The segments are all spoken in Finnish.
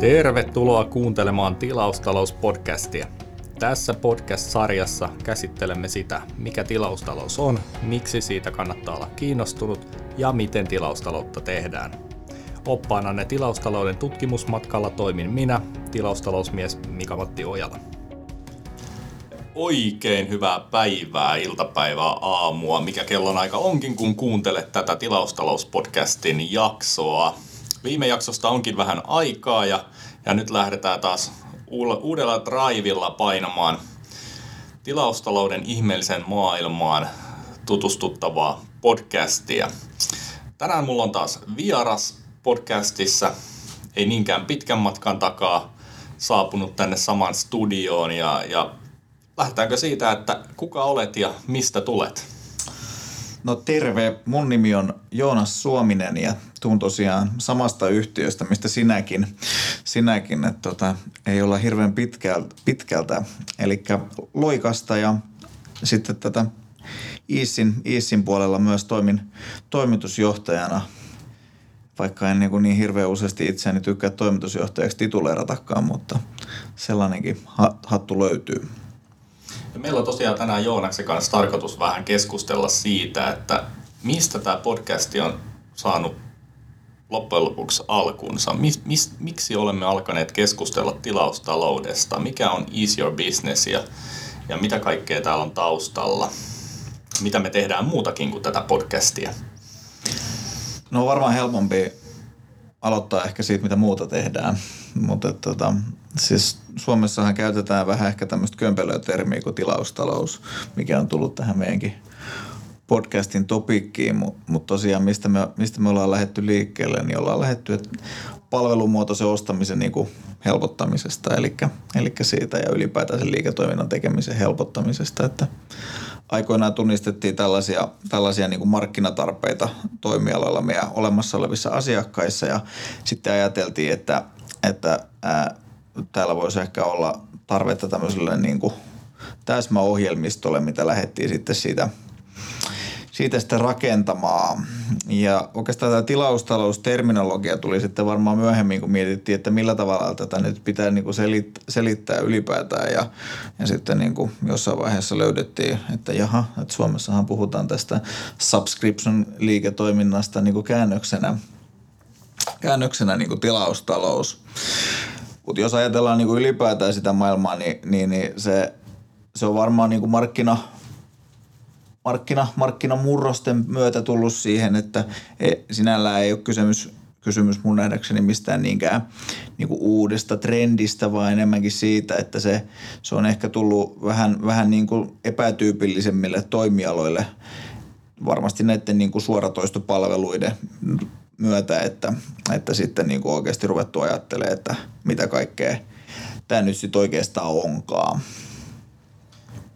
Tervetuloa kuuntelemaan Tilaustalouspodcastia. Tässä podcast-sarjassa käsittelemme sitä, mikä tilaustalous on, miksi siitä kannattaa olla kiinnostunut ja miten tilaustaloutta tehdään. Oppaananne tilaustalouden tutkimusmatkalla toimin minä, tilaustalousmies Mika-Matti Ojala. Oikein hyvää päivää, iltapäivää, aamua, mikä kellon aika onkin, kun kuuntelet tätä tilaustalouspodcastin jaksoa. Viime jaksosta onkin vähän aikaa ja, ja nyt lähdetään taas uudella drivilla painamaan tilaustalouden ihmeellisen maailmaan tutustuttavaa podcastia. Tänään mulla on taas vieras podcastissa, ei niinkään pitkän matkan takaa saapunut tänne saman studioon ja, ja lähdetäänkö siitä, että kuka olet ja mistä tulet? No terve, mun nimi on Joonas Suominen ja tuun tosiaan samasta yhtiöstä, mistä sinäkin, sinäkin että tota, ei olla hirveän pitkältä, pitkältä eli Loikasta ja sitten tätä Iisin, Iisin puolella myös toimin toimitusjohtajana, vaikka en niin, niin hirveän useasti itseäni tykkää toimitusjohtajaksi tituleeratakaan, mutta sellainenkin hattu löytyy. Ja meillä on tosiaan tänään Joonaksen kanssa tarkoitus vähän keskustella siitä, että mistä tämä podcasti on saanut loppujen lopuksi alkunsa. Mis, mis, miksi olemme alkaneet keskustella tilaustaloudesta? Mikä on Ease Your Business ja, ja mitä kaikkea täällä on taustalla? Mitä me tehdään muutakin kuin tätä podcastia? No varmaan helpompi aloittaa ehkä siitä, mitä muuta tehdään. Mutta tota, siis Suomessahan käytetään vähän ehkä tämmöistä kömpelötermiä kuin tilaustalous, mikä on tullut tähän meidänkin podcastin topikkiin, mutta mut tosiaan mistä me, mistä me ollaan lähetty liikkeelle, niin ollaan lähetty palvelumuotoisen ostamisen niin kuin helpottamisesta, eli, eli siitä ja ylipäätään sen liiketoiminnan tekemisen helpottamisesta, että aikoinaan tunnistettiin tällaisia, tällaisia niin kuin markkinatarpeita toimialalla meidän olemassa olevissa asiakkaissa ja sitten ajateltiin, että, että ää, täällä voisi ehkä olla tarvetta tämmöiselle niin kuin täsmäohjelmistolle, mitä lähdettiin sitten siitä siitä sitten rakentamaan. Ja oikeastaan tämä tilaustalousterminologia tuli sitten varmaan myöhemmin, kun mietittiin, että millä tavalla tätä nyt pitää niin kuin selittää, selittää ylipäätään. Ja, ja sitten niin kuin jossain vaiheessa löydettiin, että jaha, että Suomessahan puhutaan tästä subscription-liiketoiminnasta niin kuin käännöksenä, käännöksenä niin kuin tilaustalous. Mutta jos ajatellaan niin kuin ylipäätään sitä maailmaa, niin, niin, niin se, se on varmaan niin kuin markkina, markkina, markkinamurrosten myötä tullut siihen, että e, sinällään ei ole kysymys, kysymys mun nähdäkseni mistään niinkään niin kuin uudesta trendistä, vaan enemmänkin siitä, että se, se on ehkä tullut vähän, vähän niin kuin epätyypillisemmille toimialoille. Varmasti näiden niin kuin suoratoistopalveluiden myötä, että, että sitten niin kuin oikeasti ruvettu ajattelemaan, että mitä kaikkea tämä nyt sitten oikeastaan onkaan.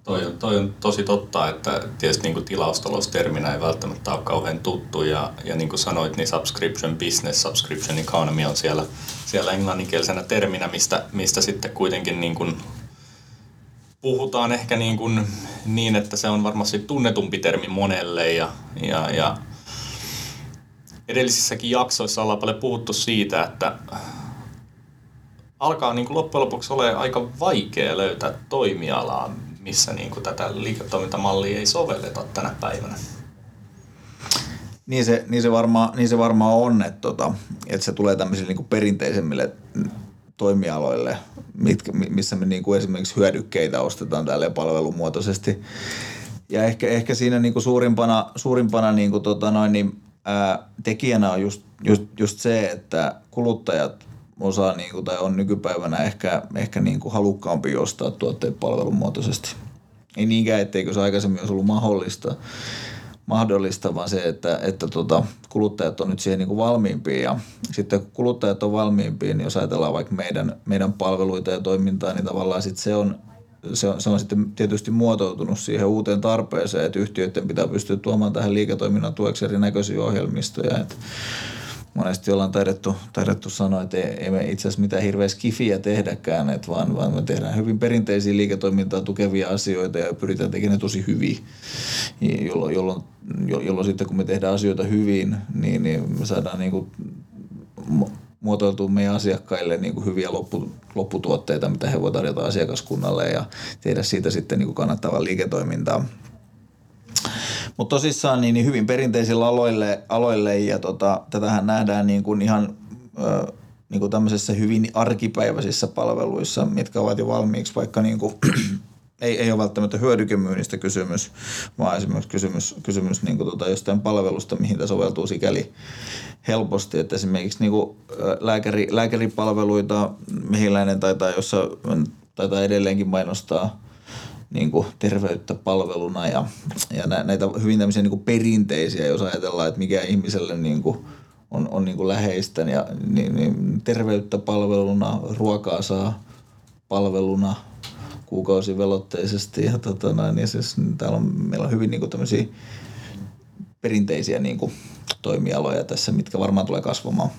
Toi on, toi on tosi totta, että tietysti niin tilaustalousterminä ei välttämättä ole kauhean tuttu ja, ja niin kuin sanoit, niin subscription business, subscription economy on siellä, siellä englanninkielisenä terminä, mistä, mistä sitten kuitenkin niin kuin puhutaan ehkä niin, kuin, niin, että se on varmasti tunnetumpi termi monelle ja, ja, ja edellisissäkin jaksoissa ollaan paljon puhuttu siitä, että alkaa niin kuin loppujen lopuksi ole aika vaikea löytää toimialaa, missä niin kuin tätä liiketoimintamallia ei sovelleta tänä päivänä. Niin se, niin se, varmaan, niin se varmaan on, että, tota, että se tulee tämmöisille niin kuin perinteisemmille toimialoille, mitkä, missä me niin kuin esimerkiksi hyödykkeitä ostetaan tälle palvelumuotoisesti. Ja ehkä, ehkä siinä niin kuin suurimpana, suurimpana niin kuin tota noin, niin, ää, tekijänä on just, just, just se, että kuluttajat osaa niin kuin, tai on nykypäivänä ehkä, ehkä niin kuin halukkaampi ostaa tuotteet palvelumuotoisesti. Ei niinkään, etteikö se aikaisemmin olisi ollut mahdollista, mahdollista vaan se, että, että tota, kuluttajat on nyt siihen niin kuin valmiimpia. Ja sitten kun kuluttajat on valmiimpia, niin jos ajatellaan vaikka meidän, meidän palveluita ja toimintaa, niin tavallaan sit se on se on, se on sitten tietysti muotoutunut siihen uuteen tarpeeseen, että yhtiöiden pitää pystyä tuomaan tähän liiketoiminnan tueksi erinäköisiä ohjelmistoja. Että monesti ollaan taidettu, taidettu sanoa, että ei, ei me itse asiassa mitään hirveä skifiä tehdäkään, että vaan, vaan me tehdään hyvin perinteisiä liiketoimintaa tukevia asioita ja pyritään tekemään ne tosi hyvin, jolloin, jolloin, jolloin sitten kun me tehdään asioita hyvin, niin, niin me saadaan niin kuin muotoiltua meidän asiakkaille niin kuin hyviä loppu, lopputuotteita, mitä he voivat tarjota asiakaskunnalle ja tehdä siitä sitten niin kuin kannattavaa liiketoimintaa. Mutta tosissaan niin, niin hyvin perinteisillä aloille, aloille ja tota, tätähän nähdään niin kuin ihan niin kuin tämmöisissä hyvin arkipäiväisissä palveluissa, mitkä ovat jo valmiiksi vaikka niin kuin ei, ei ole välttämättä hyödykemyynnistä kysymys, vaan esimerkiksi kysymys, kysymys niin kuin tuota jostain palvelusta, mihin tämä soveltuu sikäli helposti, että esimerkiksi niin kuin lääkäri, lääkäripalveluita mehiläinen taitaa, jossa taitaa edelleenkin mainostaa niin kuin terveyttä palveluna ja, ja näitä hyvin tämmöisiä niin kuin perinteisiä, jos ajatellaan, että mikä ihmiselle niin kuin on, on niin kuin läheistä ja niin, niin terveyttä palveluna, ruokaa saa palveluna – kuukausivelotteisesti. Ja tota noin, niin siis, täällä on, meillä on hyvin niin kuin perinteisiä niin kuin, toimialoja tässä, mitkä varmaan tulee kasvamaan.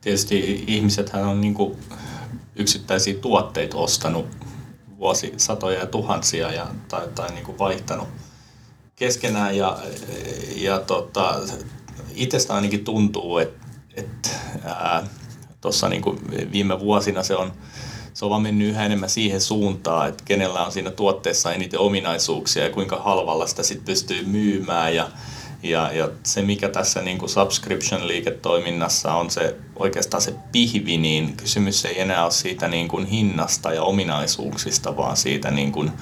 Tietysti ihmisethän on niin kuin yksittäisiä tuotteita ostanut vuosisatoja ja tuhansia ja, tai, tai niin kuin vaihtanut keskenään ja, ja tota, itsestä ainakin tuntuu, että, että tuossa niin viime vuosina se on se on vaan mennyt yhä enemmän siihen suuntaan, että kenellä on siinä tuotteessa eniten ominaisuuksia ja kuinka halvalla sitä sitten pystyy myymään ja, ja, ja se mikä tässä niin kuin subscription-liiketoiminnassa on se oikeastaan se pihvi, niin kysymys ei enää ole siitä niin kuin hinnasta ja ominaisuuksista, vaan siitä niin kuin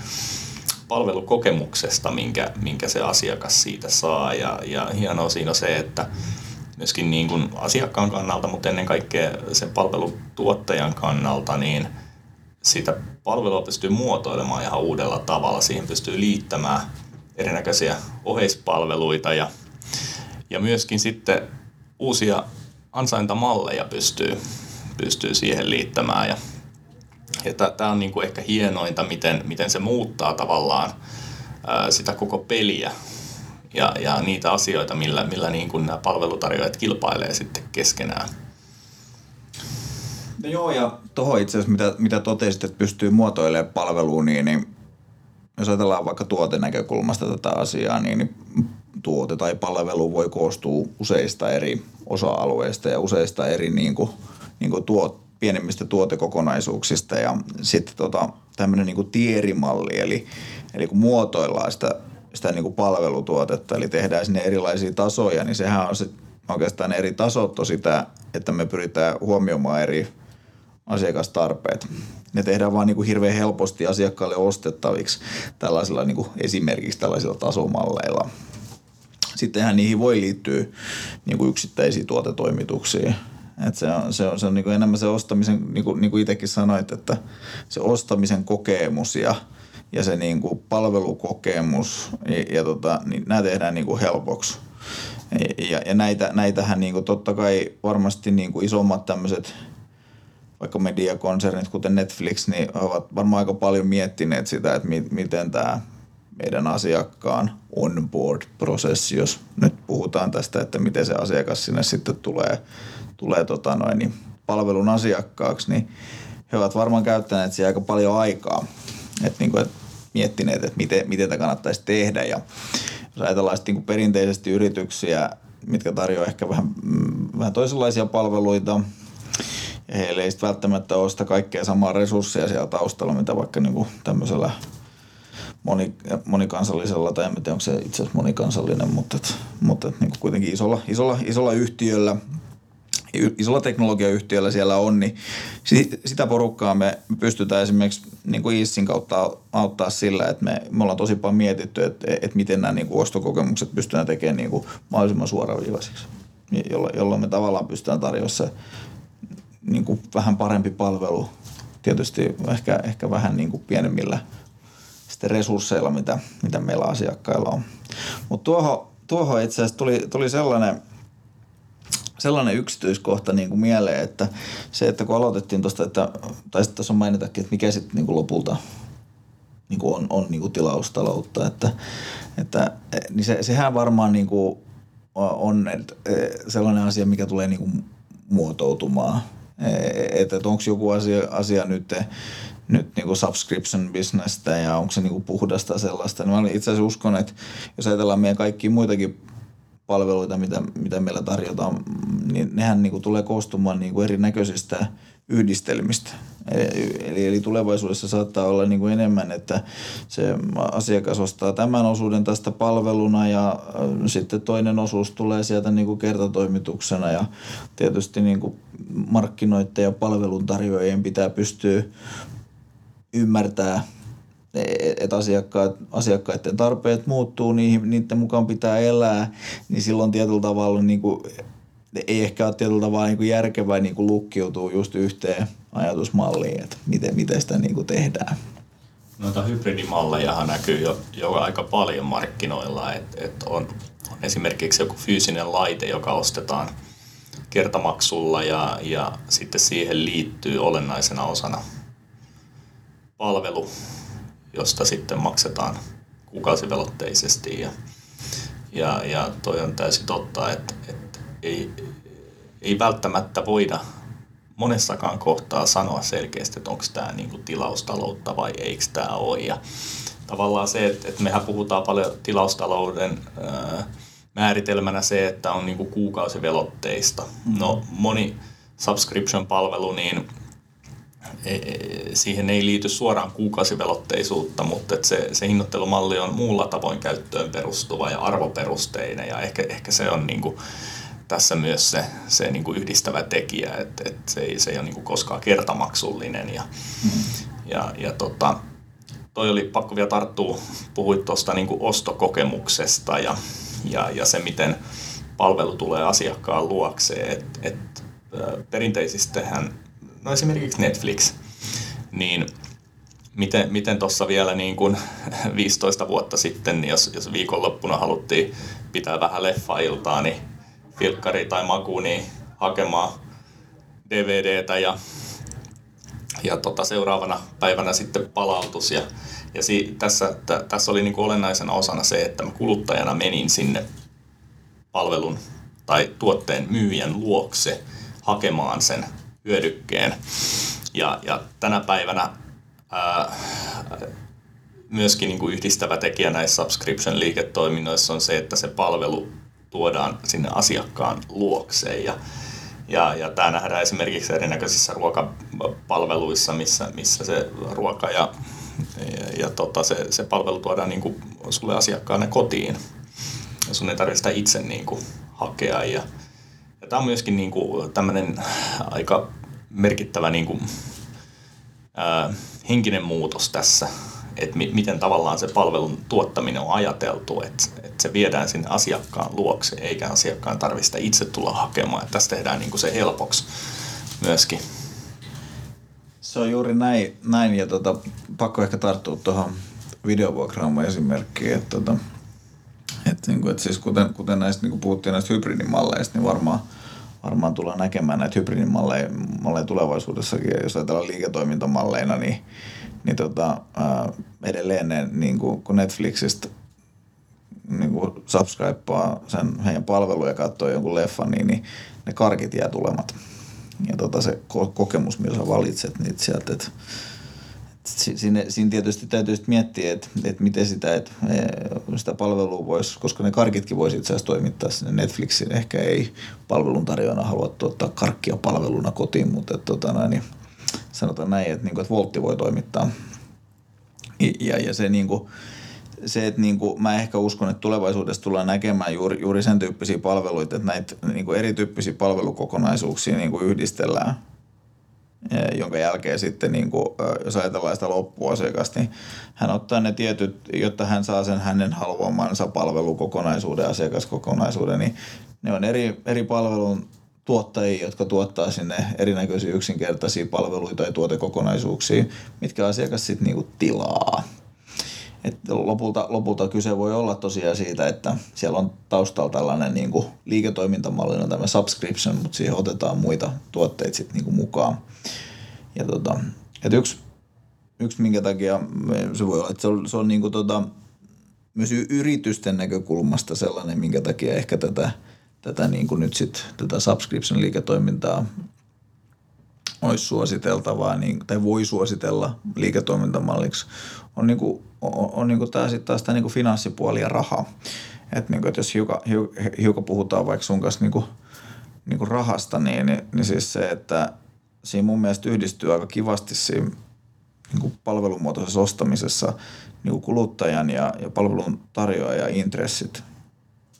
palvelukokemuksesta, minkä, minkä se asiakas siitä saa. Ja, ja hienoa siinä on se, että myöskin niin kuin asiakkaan kannalta, mutta ennen kaikkea sen palvelutuottajan kannalta, niin sitä palvelua pystyy muotoilemaan ihan uudella tavalla. Siihen pystyy liittämään erinäköisiä oheispalveluita ja, ja myöskin sitten uusia ansaintamalleja pystyy, pystyy siihen liittämään. Ja, ja tämä on niin kuin ehkä hienointa, miten, miten se muuttaa tavallaan sitä koko peliä ja, ja niitä asioita, millä, millä niin kuin nämä palvelutarjoajat kilpailee sitten keskenään. No joo, ja tuohon itse asiassa, mitä, mitä totesit, että pystyy muotoilemaan palveluun, niin, niin jos ajatellaan vaikka tuotenäkökulmasta tätä asiaa, niin, niin tuote tai palvelu voi koostua useista eri osa-alueista ja useista eri niin kuin, niin kuin tuot, pienemmistä tuotekokonaisuuksista ja sitten tota, tämmöinen niin tierimalli, eli, eli kun muotoillaan sitä sitä niin kuin palvelutuotetta, eli tehdään sinne erilaisia tasoja, niin sehän on se, oikeastaan eri tasot on sitä, että me pyritään huomioimaan eri asiakastarpeet. Ne tehdään vaan niin kuin hirveän helposti asiakkaalle ostettaviksi tällaisilla niin kuin esimerkiksi tällaisilla tasomalleilla. Sittenhän niihin voi liittyä niin kuin yksittäisiä tuotetoimituksia. Et se on, se on, se on niin kuin enemmän se ostamisen, niin kuin, niin kuin itsekin sanoit, että se ostamisen kokemus ja – ja se niin kuin palvelukokemus, ja, ja tota, niin nämä tehdään niin kuin helpoksi. Ja, ja näitä, näitähän niin kuin totta kai varmasti niin kuin isommat tämmöiset vaikka mediakonsernit, kuten Netflix, niin ovat varmaan aika paljon miettineet sitä, että mi, miten tämä meidän asiakkaan onboard-prosessi, jos nyt puhutaan tästä, että miten se asiakas sinne sitten tulee, tulee tota noin, niin palvelun asiakkaaksi, niin he ovat varmaan käyttäneet siihen aika paljon aikaa. Että niin kuin, et miettineet, että miten, miten tämä kannattaisi tehdä. Ja jos ajatellaan sitten niin perinteisesti yrityksiä, mitkä tarjoavat ehkä vähän, mm, vähän toisenlaisia palveluita, ja heille ei välttämättä ole sitä kaikkea samaa resursseja siellä taustalla, mitä vaikka niin tämmöisellä moni, monikansallisella, tai en tiedä onko se itse asiassa monikansallinen, mutta, mutta niin kuitenkin isolla, isolla, isolla yhtiöllä isolla teknologiayhtiöllä siellä on, niin sitä porukkaa me pystytään esimerkiksi niin kuin Issin kautta auttaa sillä, että me, me ollaan tosi paljon mietitty, että, että miten nämä niin kuin ostokokemukset pystytään tekemään niin kuin mahdollisimman suoraviivaisiksi, jolloin, jolloin me tavallaan pystytään tarjoamaan se niin kuin vähän parempi palvelu, tietysti ehkä, ehkä vähän niin kuin pienemmillä sitten resursseilla, mitä, mitä meillä asiakkailla on. Mutta tuohon, tuohon itse asiassa tuli, tuli sellainen – sellainen yksityiskohta niin kuin mieleen, että se, että kun aloitettiin tuosta, että, tai sitten tuossa mainitakin, että mikä sitten niin lopulta niin kuin on, on niin kuin tilaustaloutta, että, että niin se, sehän varmaan niin kuin on sellainen asia, mikä tulee niin kuin muotoutumaan. Että, että onko joku asia, asia nyt, nyt niin kuin subscription businessta ja onko se niin kuin puhdasta sellaista. Niin mä itse asiassa uskon, että jos ajatellaan meidän kaikkia muitakin palveluita, mitä, mitä meillä tarjotaan niin nehän niin kuin tulee koostumaan niin kuin erinäköisistä yhdistelmistä. Eli, eli tulevaisuudessa saattaa olla niin kuin enemmän, että se asiakas ostaa tämän osuuden tästä palveluna ja sitten toinen osuus tulee sieltä niin kuin kertatoimituksena ja tietysti niin kuin markkinoiden ja palveluntarjoajien pitää pystyä ymmärtää että asiakkaat, asiakkaiden tarpeet muuttuu, niihin, niiden mukaan pitää elää, niin silloin tietyllä tavalla niin kuin, ei ehkä ole tietyllä tavalla niin kuin järkevää niin kuin lukkiutuu just yhteen ajatusmalliin, että miten, miten sitä niin kuin tehdään. Noita hybridimalleja näkyy jo, jo aika paljon markkinoilla, että et on, on esimerkiksi joku fyysinen laite, joka ostetaan kertamaksulla ja, ja sitten siihen liittyy olennaisena osana palvelu, josta sitten maksetaan kuukausivelotteisesti. Ja, ja, ja toi on täysin totta, että, että ei, ei välttämättä voida monessakaan kohtaa sanoa selkeästi, että onko tämä niinku tilaustaloutta vai eikö tämä ole. Ja tavallaan se, että, että mehän puhutaan paljon tilaustalouden ää, määritelmänä se, että on niinku kuukausivelotteista. No moni subscription-palvelu, niin siihen ei liity suoraan kuukausivelotteisuutta, mutta että se, se hinnoittelumalli on muulla tavoin käyttöön perustuva ja arvoperusteinen ja ehkä, ehkä se on niin kuin tässä myös se, se niin kuin yhdistävä tekijä, että, että se, ei, se ei ole niin kuin koskaan kertamaksullinen ja, mm. ja, ja tota, toi oli pakko vielä tarttua, puhuit tuosta niin ostokokemuksesta ja, ja, ja se, miten palvelu tulee asiakkaan luokseen, että et, perinteisestihän no esimerkiksi Netflix, niin miten, miten tuossa vielä niin kuin 15 vuotta sitten, niin jos, jos viikonloppuna haluttiin pitää vähän leffailtaa, niin filkkari tai maku, niin hakemaan DVDtä ja, ja tota, seuraavana päivänä sitten palautus. Ja, ja si, tässä, t- tässä oli niin kuin olennaisena osana se, että mä kuluttajana menin sinne palvelun tai tuotteen myyjän luokse hakemaan sen hyödykkeen. Ja, ja tänä päivänä ää, myöskin niin kuin yhdistävä tekijä näissä subscription-liiketoiminnoissa on se, että se palvelu tuodaan sinne asiakkaan luokseen. Ja, ja, ja tämä nähdään esimerkiksi erinäköisissä ruokapalveluissa, missä, missä se ruoka ja, ja, ja tota, se, se palvelu tuodaan niin kuin sulle asiakkaana kotiin. Ja sun ei tarvitse sitä itse niin kuin hakea. Ja tämä on myöskin niin kuin tämmöinen aika merkittävä niin kuin, ää, henkinen muutos tässä, että mi- miten tavallaan se palvelun tuottaminen on ajateltu, että, että se viedään sinne asiakkaan luokse, eikä asiakkaan tarvitse itse tulla hakemaan. Että tässä tehdään niin kuin se helpoksi myöskin. Se on juuri näin, näin ja tota, pakko ehkä tarttua tuohon videovuokraamaan esimerkkiin, että tota, et, niin kuin, että siis kuten, kuten näistä niin kuin puhuttiin näistä hybridimalleista, niin varmaan – varmaan tullaan näkemään näitä hybridimalleja malleja tulevaisuudessakin. Ja jos ajatellaan liiketoimintamalleina, niin, niin tota, ää, edelleen ne, niin kuin, kun Netflixistä niin kuin subscribea sen heidän palveluja ja katsoo jonkun leffan, niin, niin ne karkit jää tulemat. Ja tota, se ko- kokemus, millä sä valitset niitä sieltä, että Siinä, siinä tietysti täytyy miettiä, että, että miten sitä, että sitä palvelua voisi, koska ne karkitkin voisi itse asiassa toimittaa sinne Netflixiin. Ehkä ei palveluntarjoajana halua tuottaa karkkia palveluna kotiin, mutta että, tota, niin sanotaan näin, että, niin kuin, että Voltti voi toimittaa. Ja, ja se, niin kuin, se, että niin kuin, mä ehkä uskon, että tulevaisuudessa tullaan näkemään juuri, juuri sen tyyppisiä palveluita, että näitä niin kuin erityyppisiä palvelukokonaisuuksia niin kuin yhdistellään – jonka jälkeen sitten, niin kuin, jos ajatellaan sitä loppuasiakasta, niin hän ottaa ne tietyt, jotta hän saa sen hänen haluamansa palvelukokonaisuuden, asiakaskokonaisuuden, niin ne on eri, eri palvelun tuottajia, jotka tuottaa sinne erinäköisiä yksinkertaisia palveluita ja tuotekokonaisuuksia, mitkä asiakas sitten niinku tilaa. Et lopulta, lopulta kyse voi olla tosiaan siitä, että siellä on taustalla tällainen niin kuin liiketoimintamalli, on tämä subscription, mutta siihen otetaan muita tuotteita sitten niin mukaan. Ja tota, et yksi, yksi, minkä takia se voi olla, että se on, se on niin kuin tota, myös yritysten näkökulmasta sellainen, minkä takia ehkä tätä, tätä niin kuin nyt sit, tätä subscription-liiketoimintaa olisi suositeltavaa niin, tai voi suositella liiketoimintamalliksi, on, niin kuin, on, on niin kuin tämä sitten taas tämä niin kuin finanssipuoli ja raha. Että niin kuin, että jos hiukan, hiukan puhutaan vaikka sun kanssa niin kuin, niin kuin rahasta, niin, niin, niin siis se, että siinä mun mielestä yhdistyy aika kivasti siinä niin kuin palvelumuotoisessa ostamisessa niin kuin kuluttajan ja, ja palvelun tarjoajan intressit.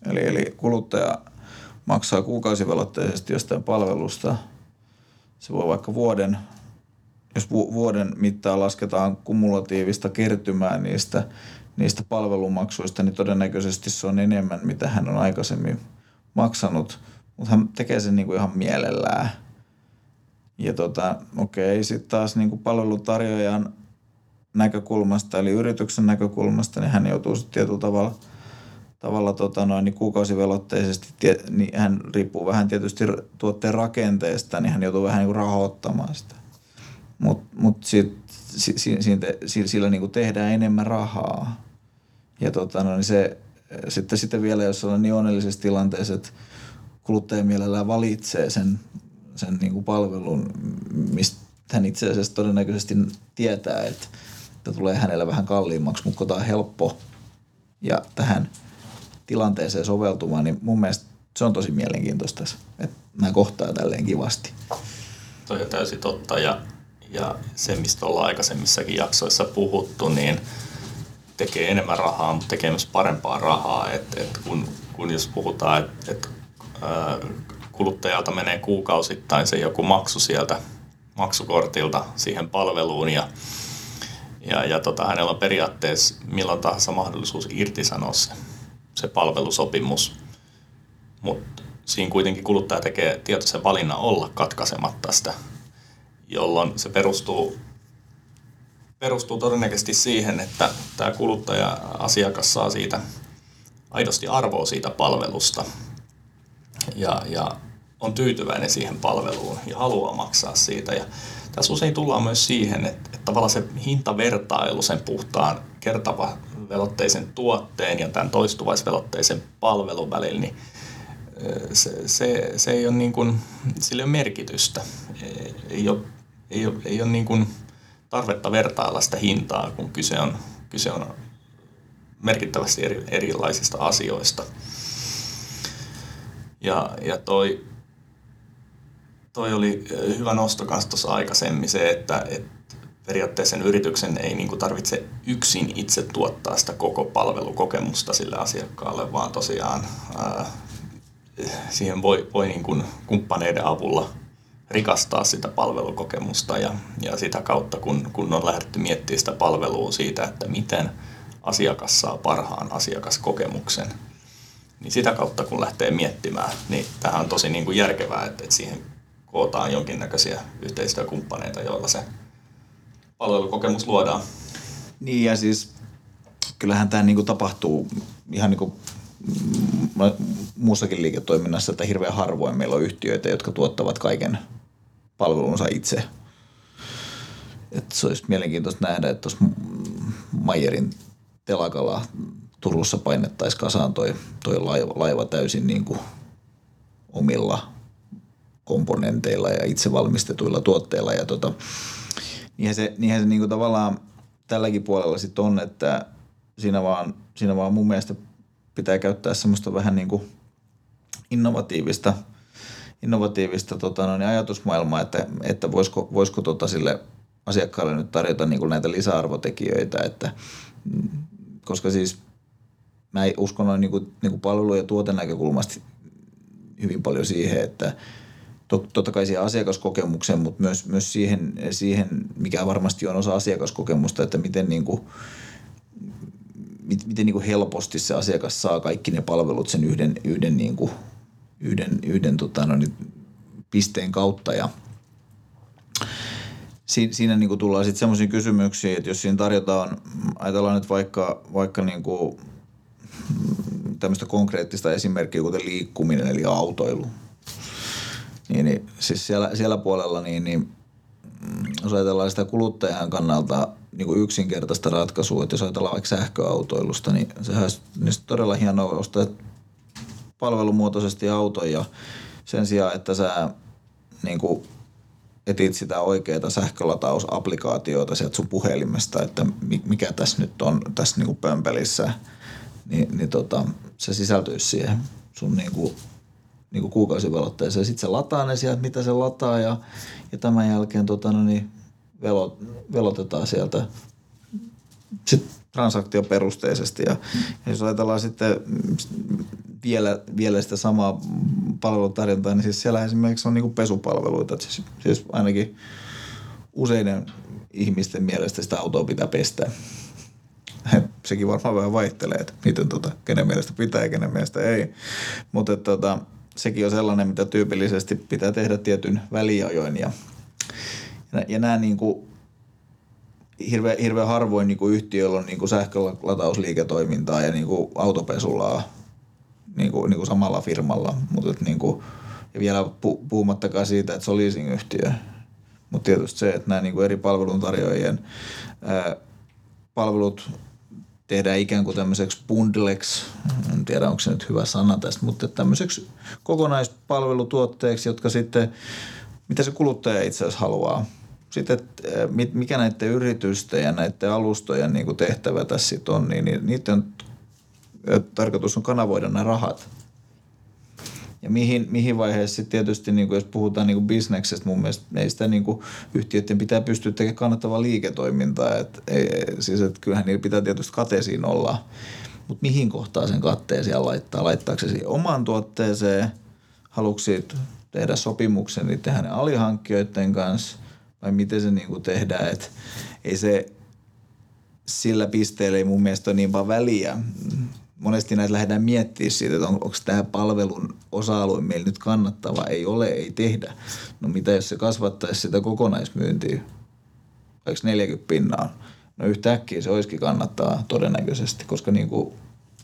Eli, eli kuluttaja maksaa kuukausivelotteisesti jostain palvelusta. Se voi vaikka vuoden, jos vu, vuoden mittaan lasketaan kumulatiivista kertymää niistä, niistä palvelumaksuista, niin todennäköisesti se on enemmän, mitä hän on aikaisemmin maksanut. Mutta hän tekee sen niinku ihan mielellään. Ja tota, okei, sitten taas niinku palveluntarjoajan näkökulmasta, eli yrityksen näkökulmasta, niin hän joutuu sitten tietyllä tavalla, tavalla tota noin, niin kuukausivelotteisesti, niin hän riippuu vähän tietysti tuotteen rakenteesta, niin hän joutuu vähän niin rahoittamaan sitä. Mutta mut sit, si, si, si, sillä niin tehdään enemmän rahaa. Ja tota, no, niin se, sitten, sitten vielä, jos on niin onnellisessa tilanteessa, että kuluttaja mielellään valitsee sen, sen niin kuin palvelun, mistä hän itse asiassa todennäköisesti tietää, että että tulee hänelle vähän kalliimmaksi, mutta tämä on helppo ja tähän tilanteeseen soveltumaan, niin mun mielestä se on tosi mielenkiintoista, että nämä kohtaa tälleen kivasti. Toi on täysin totta ja, ja se, mistä ollaan aikaisemmissakin jaksoissa puhuttu, niin tekee enemmän rahaa, mutta tekee myös parempaa rahaa. Et, et kun, kun jos puhutaan, että et, kuluttajalta menee kuukausittain se joku maksu sieltä maksukortilta siihen palveluun ja ja, ja tota, hänellä on periaatteessa milloin tahansa mahdollisuus irtisanoa se, se palvelusopimus. Mutta siinä kuitenkin kuluttaja tekee tietoisen valinnan olla katkaisematta sitä, jolloin se perustuu, perustuu todennäköisesti siihen, että tämä kuluttaja-asiakas saa siitä aidosti arvoa siitä palvelusta ja, ja on tyytyväinen siihen palveluun ja haluaa maksaa siitä. Ja tässä usein tullaan myös siihen, että, että tavallaan se hintavertailu sen puhtaan kertavelotteisen tuotteen ja tämän toistuvaisvelotteisen palvelun välillä, niin se, se, se ei ole niin kuin, sillä ei ole merkitystä. Ei ole, ei ole, ei ole niin kuin tarvetta vertailla sitä hintaa, kun kyse on, kyse on merkittävästi eri, erilaisista asioista. Ja, ja toi toi oli hyvä nosto kanssa tuossa aikaisemmin se, että, että periaatteessa sen yrityksen ei niin kuin tarvitse yksin itse tuottaa sitä koko palvelukokemusta sille asiakkaalle, vaan tosiaan ää, siihen voi, voi niin kuin kumppaneiden avulla rikastaa sitä palvelukokemusta ja, ja sitä kautta, kun, kun on lähdetty miettimään sitä palvelua siitä, että miten asiakas saa parhaan asiakaskokemuksen, niin sitä kautta kun lähtee miettimään, niin tähän on tosi niin kuin järkevää, että, että siihen kootaan jonkinnäköisiä yhteistyökumppaneita, joilla se palvelukokemus luodaan. Niin ja siis kyllähän tämä niinku tapahtuu ihan niinku muussakin liiketoiminnassa, että hirveän harvoin meillä on yhtiöitä, jotka tuottavat kaiken palvelunsa itse. Että se olisi mielenkiintoista nähdä, että tuossa Mayerin telakalla Turussa painettaisiin kasaan toi, toi laiva, laiva täysin niin kuin omilla komponenteilla ja itse valmistetuilla tuotteilla. Ja tota, niinhän se, niinhän se niin kuin tavallaan tälläkin puolella sitten on, että siinä vaan, siinä vaan mun mielestä pitää käyttää semmoista vähän niin kuin innovatiivista, innovatiivista tota, no, niin ajatusmaailmaa, että, että voisiko, voisiko tota sille asiakkaalle nyt tarjota niin kuin näitä lisäarvotekijöitä, että, koska siis mä uskon noin niin kuin, niin kuin palvelu- ja tuotenäkökulmasta hyvin paljon siihen, että totta kai siihen asiakaskokemukseen, mutta myös, myös siihen, siihen, mikä varmasti on osa asiakaskokemusta, että miten, niin kuin, miten niin kuin helposti se asiakas saa kaikki ne palvelut sen yhden, yhden, niin kuin, yhden, yhden tota, no, niin, pisteen kautta. Ja siinä, siinä niin kuin tullaan sitten semmoisiin kysymyksiin, että jos siinä tarjotaan, ajatellaan nyt vaikka, vaikka niin kuin, tämmöistä konkreettista esimerkkiä, kuten liikkuminen eli autoilu – niin, niin siis siellä, siellä puolella, niin, niin mm, jos ajatellaan sitä kuluttajan kannalta niin kuin yksinkertaista ratkaisua, että jos ajatellaan vaikka sähköautoilusta, niin sehän olisi niin todella hienoa ostaa palvelumuotoisesti auton ja sen sijaan, että sä niin kuin etit sitä oikeaa sähkölatausaplikaatiota sieltä sun puhelimesta, että mikä tässä nyt on tässä niin kuin pömpelissä, niin, niin tota, se sisältyisi siihen sun niin kuin niin kuin kuukausivelotteeseen. Sitten se lataa ne sieltä, mitä se lataa ja, ja tämän jälkeen tota, no niin, velot, velotetaan sieltä sitten transaktioperusteisesti. Ja, ja jos ajatellaan sitten vielä, vielä sitä samaa palvelutarjontaa, niin siis siellä esimerkiksi on niin kuin pesupalveluita. Siis, siis ainakin useiden ihmisten mielestä sitä autoa pitää pestä. Sekin varmaan vähän vaihtelee, että miten tota, kenen mielestä pitää ja kenen mielestä ei. Mutta tota, sekin on sellainen, mitä tyypillisesti pitää tehdä tietyn väliajoin. Ja, ja, nämä niin kuin, hirveän, hirveän harvoin niin kuin yhtiöllä on niin kuin sähkölatausliiketoimintaa ja niin kuin autopesulaa niin kuin, niin kuin samalla firmalla. Mutta niin kuin, ja vielä pu, puhumattakaan siitä, että se on leasingyhtiö. Mutta tietysti se, että nämä niin kuin eri palveluntarjoajien ää, palvelut tehdään ikään kuin tämmöiseksi bundleksi, en tiedä onko se nyt hyvä sana tästä, mutta tämmöiseksi kokonaispalvelutuotteeksi, jotka sitten, mitä se kuluttaja itse asiassa haluaa. Sitten, että mikä näiden yritysten ja näiden alustojen niin tehtävä tässä sitten on, niin niiden tarkoitus on kanavoida nämä rahat – ja mihin, mihin vaiheessa sitten tietysti, niin kuin jos puhutaan niin kuin bisneksestä, mun mielestä meistä niin kuin yhtiöiden pitää pystyä tekemään kannattavaa liiketoimintaa. Et, ei, siis, että kyllähän niillä pitää tietysti kateisiin olla. Mutta mihin kohtaan sen katteen siellä laittaa? Laittaako se siihen omaan tuotteeseen? Haluatko tehdä sopimuksen niiden hänen alihankkijoiden kanssa? Vai miten se niin kuin tehdään? Et ei se sillä pisteellä ei mun mielestä ole niin paljon väliä monesti näitä lähdetään miettimään siitä, että on, onko tämä palvelun osa-alue meillä nyt kannattava. Ei ole, ei tehdä. No mitä jos se kasvattaisi sitä kokonaismyyntiä, vaikka 40 pinnaa? No yhtäkkiä se olisikin kannattaa todennäköisesti, koska niin kuin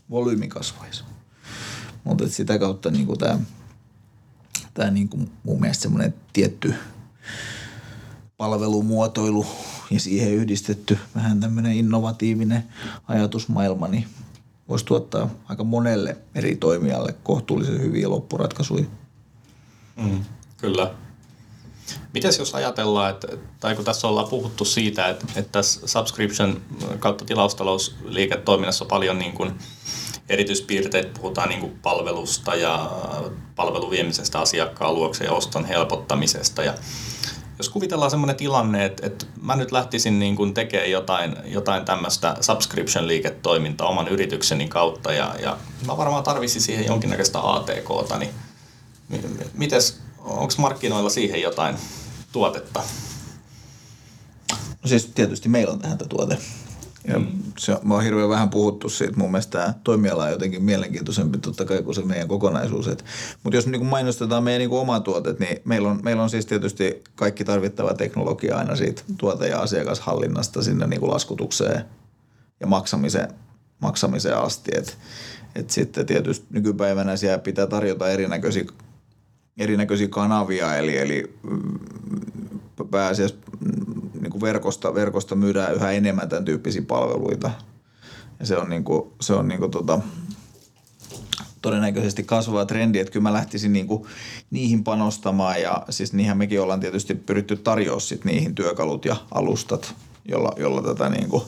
volyymi kasvaisi. Mutta sitä kautta niin kuin tämä, tämä niin kuin mun mielestä semmoinen tietty palvelumuotoilu ja siihen yhdistetty vähän tämmöinen innovatiivinen ajatusmaailma, niin voisi tuottaa aika monelle eri toimijalle kohtuullisen hyviä loppuratkaisuja. Mm, kyllä. Mites jos ajatellaan, että, tai kun tässä ollaan puhuttu siitä, että, että tässä subscription kautta tilaustalousliiketoiminnassa on paljon niin kuin erityispiirteitä, puhutaan niin kuin palvelusta ja palveluviemisestä asiakkaan luokse ja oston helpottamisesta. Ja jos kuvitellaan semmoinen tilanne, että, että mä nyt lähtisin niin kuin tekemään jotain, jotain tämmöistä subscription-liiketoimintaa oman yritykseni kautta ja, ja mä varmaan tarvisin siihen jonkinnäköistä ATKta, niin mites, onko markkinoilla siihen jotain tuotetta? No siis tietysti meillä on tähän tuote. Ja mm. se, mä oon hirveän vähän puhuttu siitä. Mun mielestä tämä toimiala on jotenkin mielenkiintoisempi totta kai kuin se meidän kokonaisuus. Mutta jos niin mainostetaan meidän niin omaa tuotet, niin meillä on, meillä on siis tietysti kaikki tarvittava teknologia aina siitä tuote- ja asiakashallinnasta sinne niin kuin laskutukseen ja maksamiseen, maksamiseen asti. Et, et sitten tietysti nykypäivänä siellä pitää tarjota erinäköisiä, erinäköisiä kanavia, eli, eli mm, pääasiassa niin kuin verkosta, verkosta myydään yhä enemmän tämän tyyppisiä palveluita. Ja se on, niin kuin, se on niin kuin tota, todennäköisesti kasvava trendi, että kyllä mä lähtisin niin kuin niihin panostamaan. Ja siis niinhän mekin ollaan tietysti pyritty tarjoa sit niihin työkalut ja alustat, jolla, jolla tätä niin kuin,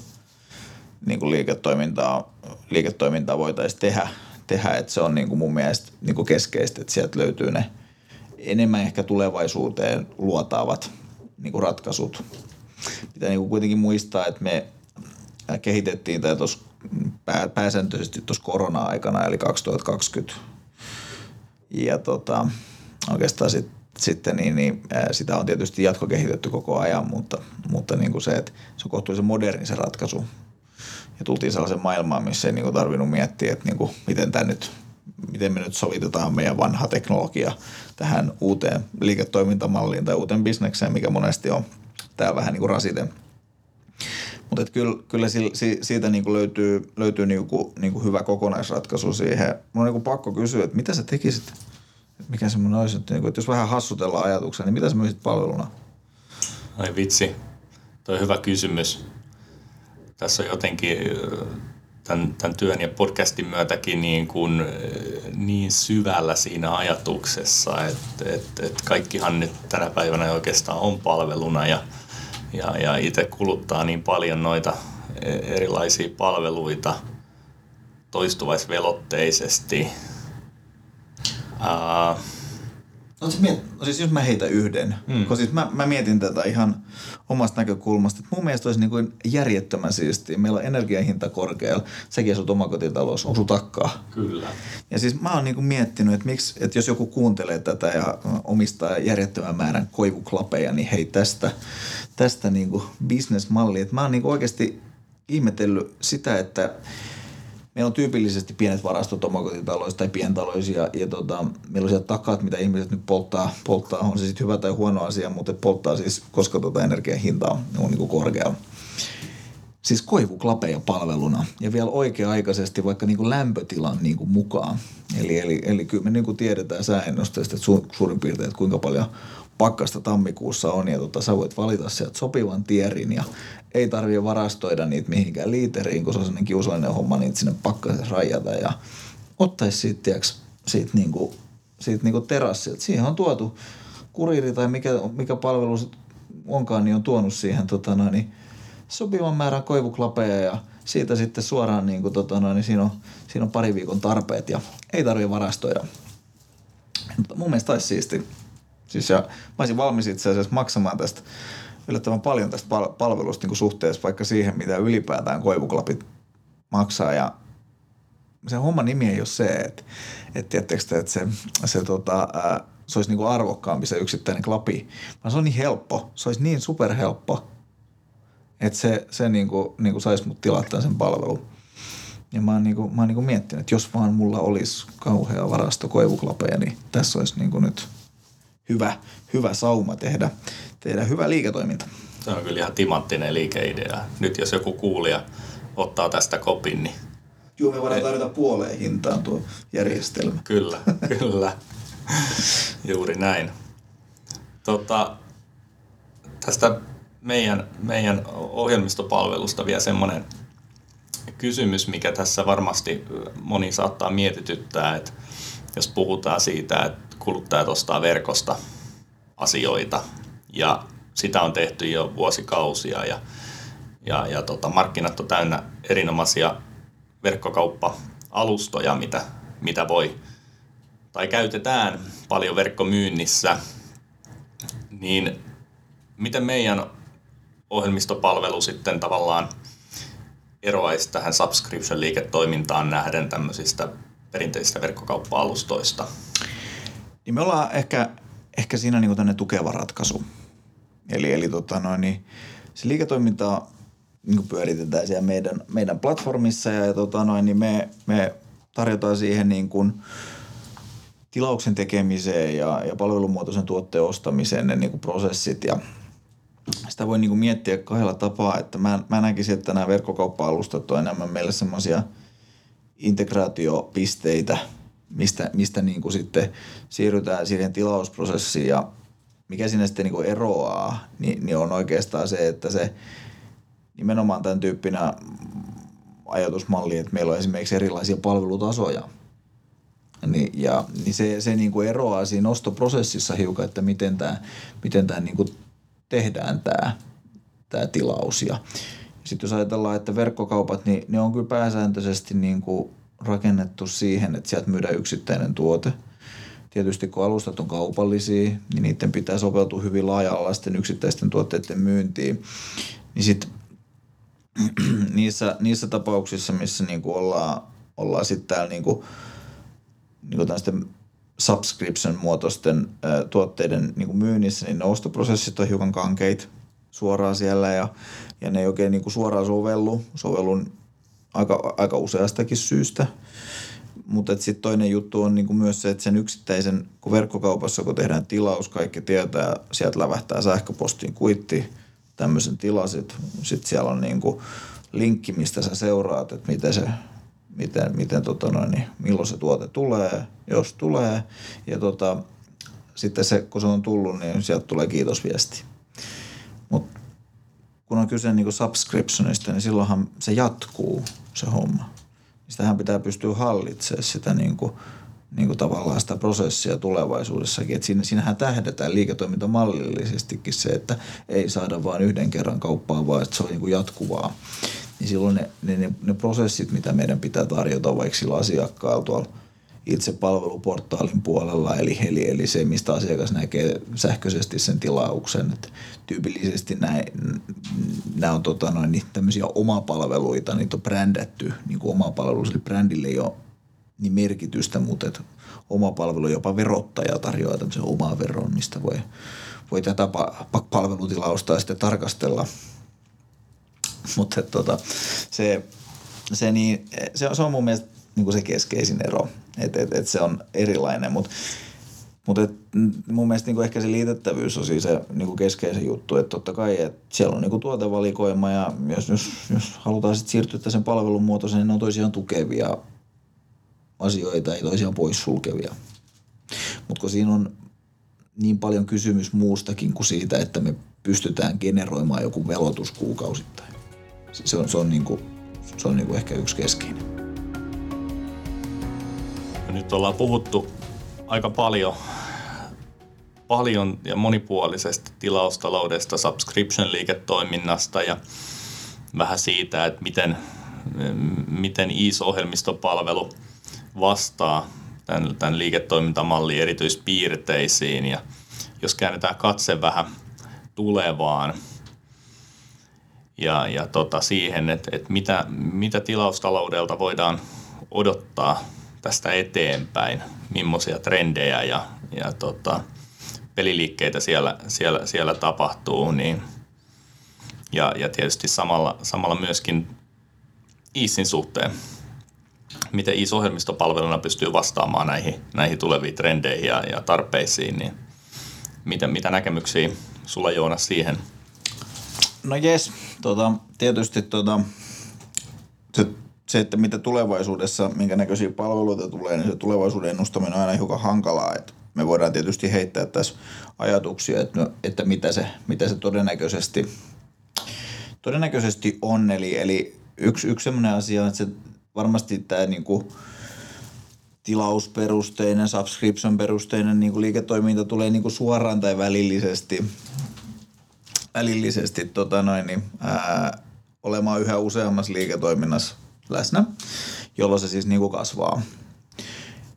niin kuin liiketoimintaa, liiketoimintaa voitaisiin tehdä, tehdä, että se on niin kuin mun mielestä niin kuin keskeistä, että sieltä löytyy ne enemmän ehkä tulevaisuuteen luotaavat niin kuin ratkaisut pitää niin kuin kuitenkin muistaa, että me kehitettiin tämä tuossa pääsääntöisesti tuossa korona-aikana, eli 2020. Ja tota, oikeastaan sit, sitten niin, niin, sitä on tietysti jatkokehitetty koko ajan, mutta, mutta niin kuin se, että se on kohtuullisen moderni se ratkaisu. Ja tultiin sellaisen maailmaan, missä ei niin kuin tarvinnut miettiä, että niin kuin, miten, tämä nyt, miten me nyt sovitetaan meidän vanha teknologia tähän uuteen liiketoimintamalliin tai uuteen bisnekseen, mikä monesti on – tämä vähän niin kuin rasite. Mutta kyllä, kyllä siitä niin kuin löytyy, löytyy niin kuin, niin kuin hyvä kokonaisratkaisu siihen. Mun on kuin pakko kysyä, että mitä sä tekisit? Mikä semmoinen olisi, että, niin kuin, että jos vähän hassutellaan ajatuksia, niin mitä sä myisit palveluna? Ai vitsi, toi on hyvä kysymys. Tässä on jotenkin tämän, tämän työn ja podcastin myötäkin niin, kuin, niin syvällä siinä ajatuksessa, että, että, että kaikkihan nyt tänä päivänä oikeastaan on palveluna ja – ja, ja itse kuluttaa niin paljon noita e, erilaisia palveluita toistuvaisvelotteisesti. Uh, No siis, miet, no siis jos mä heitä yhden, mm. siis mä, mä mietin tätä ihan omasta näkökulmasta, että mun mielestä olisi niin kuin järjettömän siistiä. Meillä on energiahinta korkealla, sekin asut omakotitalous, on takkaa. Kyllä. Ja siis mä oon niin kuin miettinyt, että, miksi, että jos joku kuuntelee tätä ja omistaa järjettömän määrän koivuklapeja, niin hei tästä, tästä niin kuin bisnesmalli. Että mä oon niin kuin oikeasti ihmetellyt sitä, että meillä on tyypillisesti pienet varastot omakotitaloissa tai pientaloissa ja, ja tota, meillä on siellä takat, mitä ihmiset nyt polttaa, polttaa on se sitten hyvä tai huono asia, mutta polttaa siis, koska tota energian hinta on, niin kuin korkea. Siis koivuklapeja palveluna ja vielä oikea-aikaisesti vaikka niin kuin lämpötilan niin kuin mukaan. Eli, eli, eli kyllä me niin kuin tiedetään sääennusteista, että su, suurin piirtein, että kuinka paljon pakkasta tammikuussa on ja tota, sä voit valita sieltä sopivan tierin ja ei tarvitse varastoida niitä mihinkään liiteriin, kun se on sellainen kiusallinen homma niitä sinne pakkasessa rajata ja ottaisi siitä, tiiäks, siitä, niinku, siitä niinku terassilta. Siihen on tuotu kuriri tai mikä, mikä palvelu onkaan, niin on tuonut siihen tota noin, niin sopivan määrän koivuklapeja ja siitä sitten suoraan niin kuin, tota noin, niin siinä, on, siinä on pari viikon tarpeet ja ei tarvitse varastoida. Mutta mun mielestä olisi siisti. Siis ja mä olisin valmis itse asiassa maksamaan tästä yllättävän paljon tästä pal- palvelusta niin kuin suhteessa vaikka siihen, mitä ylipäätään koivuklapit maksaa. Ja se homman nimi ei ole se, että, että, että, että se, se, tota, ää, se olisi niin kuin arvokkaampi se yksittäinen klapi, vaan se on niin helppo. Se olisi niin superhelppo, että se, se niin kuin, niin kuin saisi mut tilattaa sen palvelun. Ja mä oon, niin kuin, mä oon niin kuin miettinyt, että jos vaan mulla olisi kauhea varasto koivuklapeja, niin tässä olisi niin kuin nyt hyvä, hyvä sauma tehdä, tehdä hyvä liiketoiminta. Se on kyllä ihan timanttinen liikeidea. Nyt jos joku kuulija ottaa tästä kopin, niin... Joo, me voidaan tarjota puoleen hintaan tuo järjestelmä. Kyllä, kyllä. Juuri näin. Tota, tästä meidän, meidän ohjelmistopalvelusta vielä semmoinen kysymys, mikä tässä varmasti moni saattaa mietityttää, että jos puhutaan siitä, että kuluttajat ostaa verkosta asioita ja sitä on tehty jo vuosikausia ja, ja, ja tota, markkinat on täynnä erinomaisia verkkokauppa-alustoja, mitä, mitä voi tai käytetään paljon verkkomyynnissä, niin miten meidän ohjelmistopalvelu sitten tavallaan eroaisi tähän subscription-liiketoimintaan nähden tämmöisistä perinteisistä verkkokauppa-alustoista? Niin me ollaan ehkä, ehkä siinä niin kuin tukeva ratkaisu. Eli, eli tota noin, niin se liiketoiminta niin pyöritetään siellä meidän, meidän platformissa ja, ja tota noin, niin me, me tarjotaan siihen niin kuin tilauksen tekemiseen ja, ja palvelumuotoisen tuotteen ostamiseen ne niin kuin prosessit ja sitä voi niin kuin miettiä kahdella tapaa, että mä, mä näkisin, että nämä verkkokauppa-alustat on enemmän meille semmoisia integraatiopisteitä, mistä, mistä niin kuin sitten siirrytään siihen tilausprosessiin ja mikä sinne sitten niin kuin eroaa, niin, niin on oikeastaan se, että se nimenomaan tämän tyyppinä ajatusmalli, että meillä on esimerkiksi erilaisia palvelutasoja. Niin, ja, niin se, se niin kuin eroaa siinä ostoprosessissa hiukan, että miten tämä, miten tämä niin kuin tehdään tämä, tämä tilaus. Ja sitten jos ajatellaan, että verkkokaupat, niin ne on kyllä pääsääntöisesti niin kuin rakennettu siihen, että sieltä myydään yksittäinen tuote. Tietysti kun alustat on kaupallisia, niin niiden pitää sopeutua hyvin laaja-alaisten yksittäisten tuotteiden myyntiin. Niin sit, niissä, niissä tapauksissa, missä niinku ollaan, ollaan sitten täällä niinku, niinku subscription-muotoisten ä, tuotteiden niinku myynnissä, niin ne ostoprosessit on hiukan kankeita suoraan siellä ja, ja ne ei oikein niinku suoraan sovellu. Sovellun aika, aika useastakin syystä. Mutta sitten toinen juttu on niinku myös se, että sen yksittäisen, kun verkkokaupassa kun tehdään tilaus, kaikki tietää, sieltä lävähtää sähköpostiin kuitti, tämmöisen tilasit. Sitten siellä on niinku linkki, mistä sä seuraat, että miten se, miten, miten tota noin, niin milloin se tuote tulee, jos tulee. Ja tota, sitten se, kun se on tullut, niin sieltä tulee kiitosviesti. Mutta kun on kyse niin subscriptionista, niin silloinhan se jatkuu se homma. Niin sitähän pitää pystyä hallitsemaan sitä niin kuin, niin kuin tavallaan sitä prosessia tulevaisuudessakin. Et siinä, siinähän tähdetään liiketoimintamallisestikin se, että ei saada vain yhden kerran kauppaa, vaan että se on niin kuin jatkuvaa. Niin silloin ne, ne, ne, ne prosessit, mitä meidän pitää tarjota vaikka sillä asiakkaalla tuolla itse palveluportaalin puolella, eli, eli, eli se, mistä asiakas näkee sähköisesti sen tilauksen. Et tyypillisesti nämä on tota noin, niin tämmöisiä omapalveluita, niitä on brändätty niin kuin omapalvelu, eli brändille ei ole niin merkitystä, mutta et oma palvelu, jopa verottaja tarjoaa tämmöisen omaa veron, mistä voi, voi tätä palvelutilausta sitten tarkastella. Mutta tota, se, se, niin, se, se on mun mielestä niin kuin se keskeisin ero, että et, et se on erilainen, mutta mutta mun mielestä niinku ehkä se liitettävyys on siis se niinku keskeisin juttu, että totta kai että siellä on niinku tuotevalikoima ja jos, jos, jos halutaan sitten siirtyä sen palvelun muotoisen, niin ne on toisiaan tukevia asioita, ei toisiaan poissulkevia. Mutta kun siinä on niin paljon kysymys muustakin kuin siitä, että me pystytään generoimaan joku velotus kuukausittain. Se on, se on, niinku, se on niinku ehkä yksi keskeinen. Nyt ollaan puhuttu aika paljon, paljon ja monipuolisesti tilaustaloudesta, subscription-liiketoiminnasta ja vähän siitä, että miten, miten IS-ohjelmistopalvelu vastaa tämän, tämän liiketoimintamallin erityispiirteisiin. Ja jos käännetään katse vähän tulevaan ja, ja tota siihen, että, että mitä, mitä tilaustaloudelta voidaan odottaa tästä eteenpäin, millaisia trendejä ja, ja tota, peliliikkeitä siellä, siellä, siellä tapahtuu, niin, ja, ja tietysti samalla, samalla myöskin ISin suhteen, miten IS-ohjelmistopalveluna pystyy vastaamaan näihin, näihin tuleviin trendeihin ja, ja tarpeisiin, niin mitä, mitä näkemyksiä sulla Joonas siihen? No jes, tota, tietysti tota, se se, että mitä tulevaisuudessa, minkä näköisiä palveluita tulee, niin se tulevaisuuden ennustaminen on aina hiukan hankalaa. Että me voidaan tietysti heittää tässä ajatuksia, että, no, että mitä, se, mitä se todennäköisesti, todennäköisesti on. Eli, eli yksi, yksi sellainen asia on, että se varmasti tämä niin kuin, tilausperusteinen, subscription-perusteinen niin kuin liiketoiminta tulee niin kuin suoraan tai välillisesti, välillisesti tota noin, niin, ää, olemaan yhä useammassa liiketoiminnassa läsnä, jolloin se siis niin kuin kasvaa.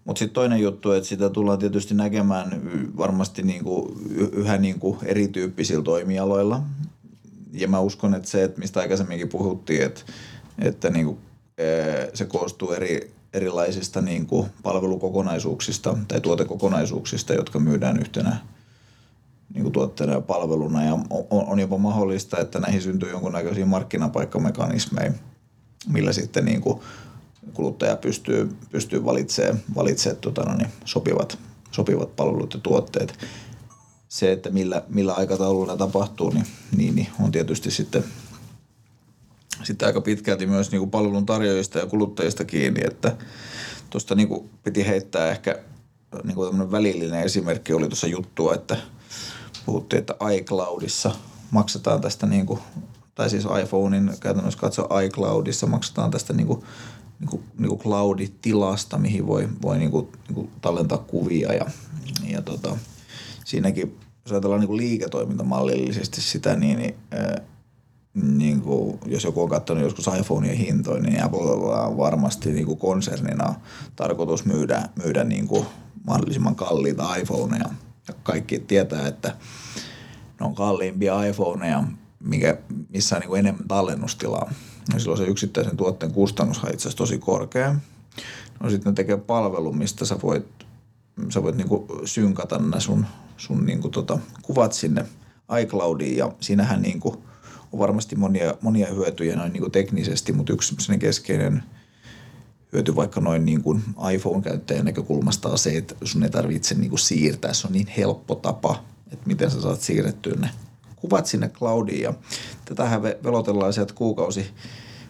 Mutta sitten toinen juttu, että sitä tullaan tietysti näkemään varmasti niinku yhä niinku erityyppisillä toimialoilla. Ja mä uskon, että se, että mistä aikaisemminkin puhuttiin, että, että niinku, se koostuu eri, erilaisista niinku palvelukokonaisuuksista tai tuotekokonaisuuksista, jotka myydään yhtenä niin kuin tuotteena ja palveluna. Ja on, on jopa mahdollista, että näihin syntyy jonkunnäköisiä markkinapaikkamekanismeja – millä sitten niin kuin kuluttaja pystyy, pystyy valitsemaan, valitsemaan tota, no niin, sopivat, sopivat palvelut ja tuotteet. Se, että millä, millä aikataululla tapahtuu, niin, niin, niin on tietysti sitten, sitten aika pitkälti myös niin kuin palvelun tarjoajista ja kuluttajista kiinni, että tuosta niin piti heittää ehkä niin kuin välillinen esimerkki oli tuossa juttua, että puhuttiin, että iCloudissa maksetaan tästä niin kuin tai siis iPhonein käytännössä katsoa iCloudissa maksetaan tästä niinku, niinku, niinku clouditilasta, mihin voi, voi niinku, niinku tallentaa kuvia ja, ja tota, siinäkin jos ajatellaan niinku liiketoimintamallillisesti sitä, niin, niin niin kuin, jos joku on katsonut joskus iPhoneien hintoja, niin Apple on varmasti niin kuin konsernina tarkoitus myydä, myydä niin kuin mahdollisimman kalliita iPhoneja. Ja kaikki tietää, että ne on kalliimpia iPhoneja mikä, missä on niin kuin enemmän tallennustilaa. Ja silloin se yksittäisen tuotteen kustannus on itse asiassa tosi korkea. No sitten ne tekee palvelu, mistä sä voit, sä voit niin kuin synkata nämä sun, sun niin kuin tota, kuvat sinne iCloudiin ja siinähän niin kuin on varmasti monia, monia hyötyjä noin niin kuin teknisesti, mutta yksi keskeinen hyöty vaikka noin niin kuin iPhone-käyttäjän näkökulmasta on se, että sun ei tarvitse niin kuin siirtää. Se on niin helppo tapa, että miten sä saat siirrettyä ne kuvat sinne cloudiin ja tätähän velotellaan sieltä kuukausi,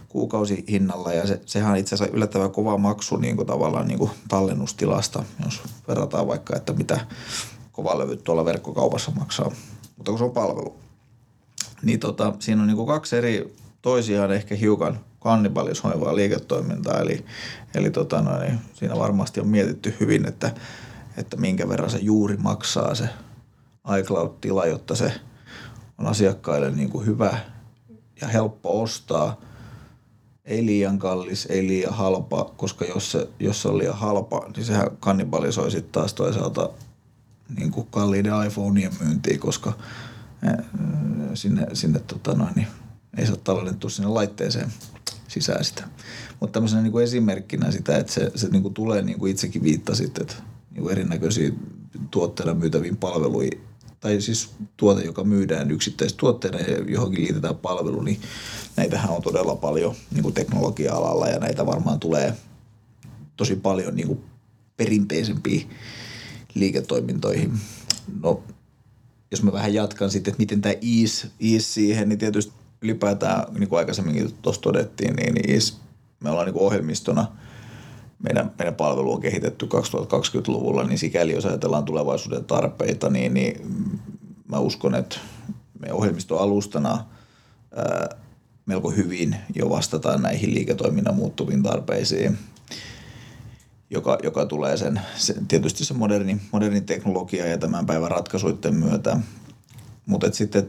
kuukausihinnalla ja se, sehän on itse asiassa yllättävän kova maksu niin kuin tavallaan niin kuin tallennustilasta, jos verrataan vaikka, että mitä kovalevyt tuolla verkkokaupassa maksaa, mutta kun se on palvelu. Niin tota, siinä on niin kuin kaksi eri toisiaan ehkä hiukan kannibalisoivaa liiketoimintaa, eli, eli tota no, niin siinä varmasti on mietitty hyvin, että, että minkä verran se juuri maksaa se iCloud-tila, jotta se – on asiakkaille niin kuin hyvä ja helppo ostaa, ei liian kallis, ei liian halpa, koska jos se, jos se on liian halpa, niin sehän kannibalisoi sitten taas toisaalta niin kuin kalliiden iPhoneien myyntiä, koska sinne, sinne tota noin, niin ei saa tallennettua sinne laitteeseen sisään sitä. Mutta tämmöisenä niin kuin esimerkkinä sitä, että se, se niin kuin tulee, niin kuin itsekin viittasit, että niin kuin erinäköisiä tuotteilla myytäviin palveluihin, tai siis tuote, joka myydään yksittäistuotteena ja johonkin liitetään palvelu, niin näitähän on todella paljon niin kuin teknologia-alalla ja näitä varmaan tulee tosi paljon niin kuin perinteisempiin liiketoimintoihin. No, jos mä vähän jatkan sitten, että miten tämä ease, ease siihen, niin tietysti ylipäätään, niin kuin aikaisemminkin tuossa todettiin, niin, niin ease, me ollaan niin kuin ohjelmistona – meidän, meidän palvelu on kehitetty 2020-luvulla, niin sikäli jos ajatellaan tulevaisuuden tarpeita, niin, niin mä uskon, että me ohjelmistoalustana ää, melko hyvin jo vastataan näihin liiketoiminnan muuttuviin tarpeisiin, joka, joka tulee sen, se, tietysti se moderni, moderni teknologia ja tämän päivän ratkaisuiden myötä. Mutta sitten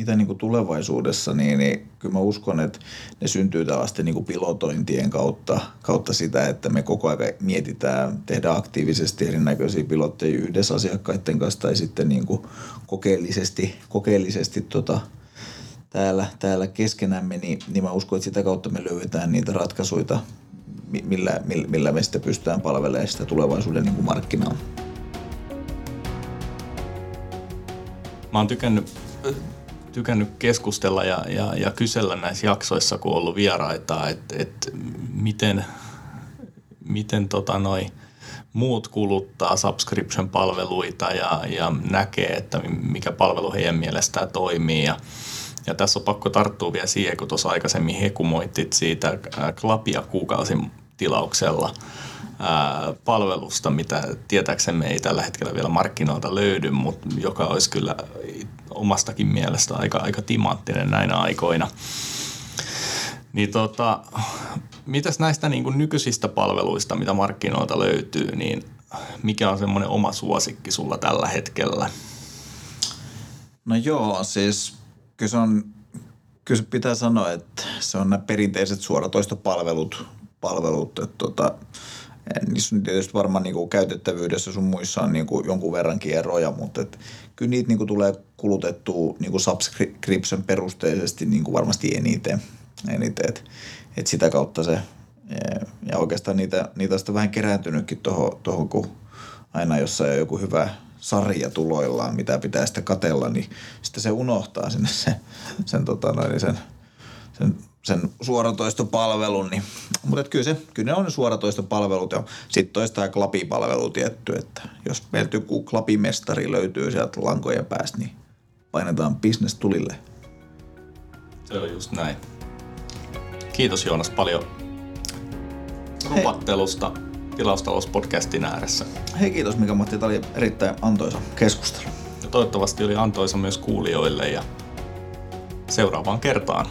mitä niin kuin tulevaisuudessa, niin, niin kyllä mä uskon, että ne syntyy tällaisten niin kuin pilotointien kautta, kautta sitä, että me koko ajan mietitään, tehdään aktiivisesti erinäköisiä pilotteja yhdessä asiakkaiden kanssa tai sitten niin kuin kokeellisesti, kokeellisesti tota, täällä, täällä keskenämme, niin, niin mä uskon, että sitä kautta me löydetään niitä ratkaisuja, millä, millä, millä me sitten pystytään palvelemaan sitä tulevaisuuden niin kuin markkinaa. Mä oon tykännyt tykännyt keskustella ja, ja, ja kysellä näissä jaksoissa, kun on ollut vieraita, että et miten, miten tota noi muut kuluttaa subscription-palveluita ja, ja näkee, että mikä palvelu heidän mielestään toimii. Ja, ja tässä on pakko tarttua vielä siihen, kun tuossa aikaisemmin hekumoitit siitä klapia kuukausin tilauksella palvelusta, mitä tietääksemme ei tällä hetkellä vielä markkinoilta löydy, mutta joka olisi kyllä omastakin mielestä aika, aika timanttinen näinä aikoina. Niin tota, mitäs näistä niin kuin nykyisistä palveluista, mitä markkinoilta löytyy, niin mikä on semmoinen oma suosikki sulla tällä hetkellä? No joo, siis kyllä se on, kyllä se pitää sanoa, että se on nämä perinteiset suoratoistopalvelut, palvelut, että tota, niissä on tietysti varmaan niin kuin käytettävyydessä sun muissa on niin kuin jonkun verrankin eroja, mutta et, kyllä niitä niin kuin tulee kulutettua niin kuin subscription perusteisesti niin kuin varmasti eniten. eniten et, et sitä kautta se, ja oikeastaan niitä, niitä on vähän kerääntynytkin tuohon, kun aina jossain on joku hyvä sarja tuloillaan, mitä pitää sitten katella, niin sitten se unohtaa sinne sen, sen, tota noin, sen, sen sen suoratoistopalvelun, niin, mutta kyllä, se, kyllä ne on suoratoistopalvelut ja sitten toista klapipalvelu tietty, että jos meiltä joku klapimestari löytyy sieltä lankojen päästä, niin painetaan business tulille. Se on just näin. Kiitos Joonas paljon rupattelusta tilaustalouspodcastin ääressä. Hei kiitos Mika Matti, tämä oli erittäin antoisa keskustelu. Ja toivottavasti oli antoisa myös kuulijoille ja seuraavaan kertaan.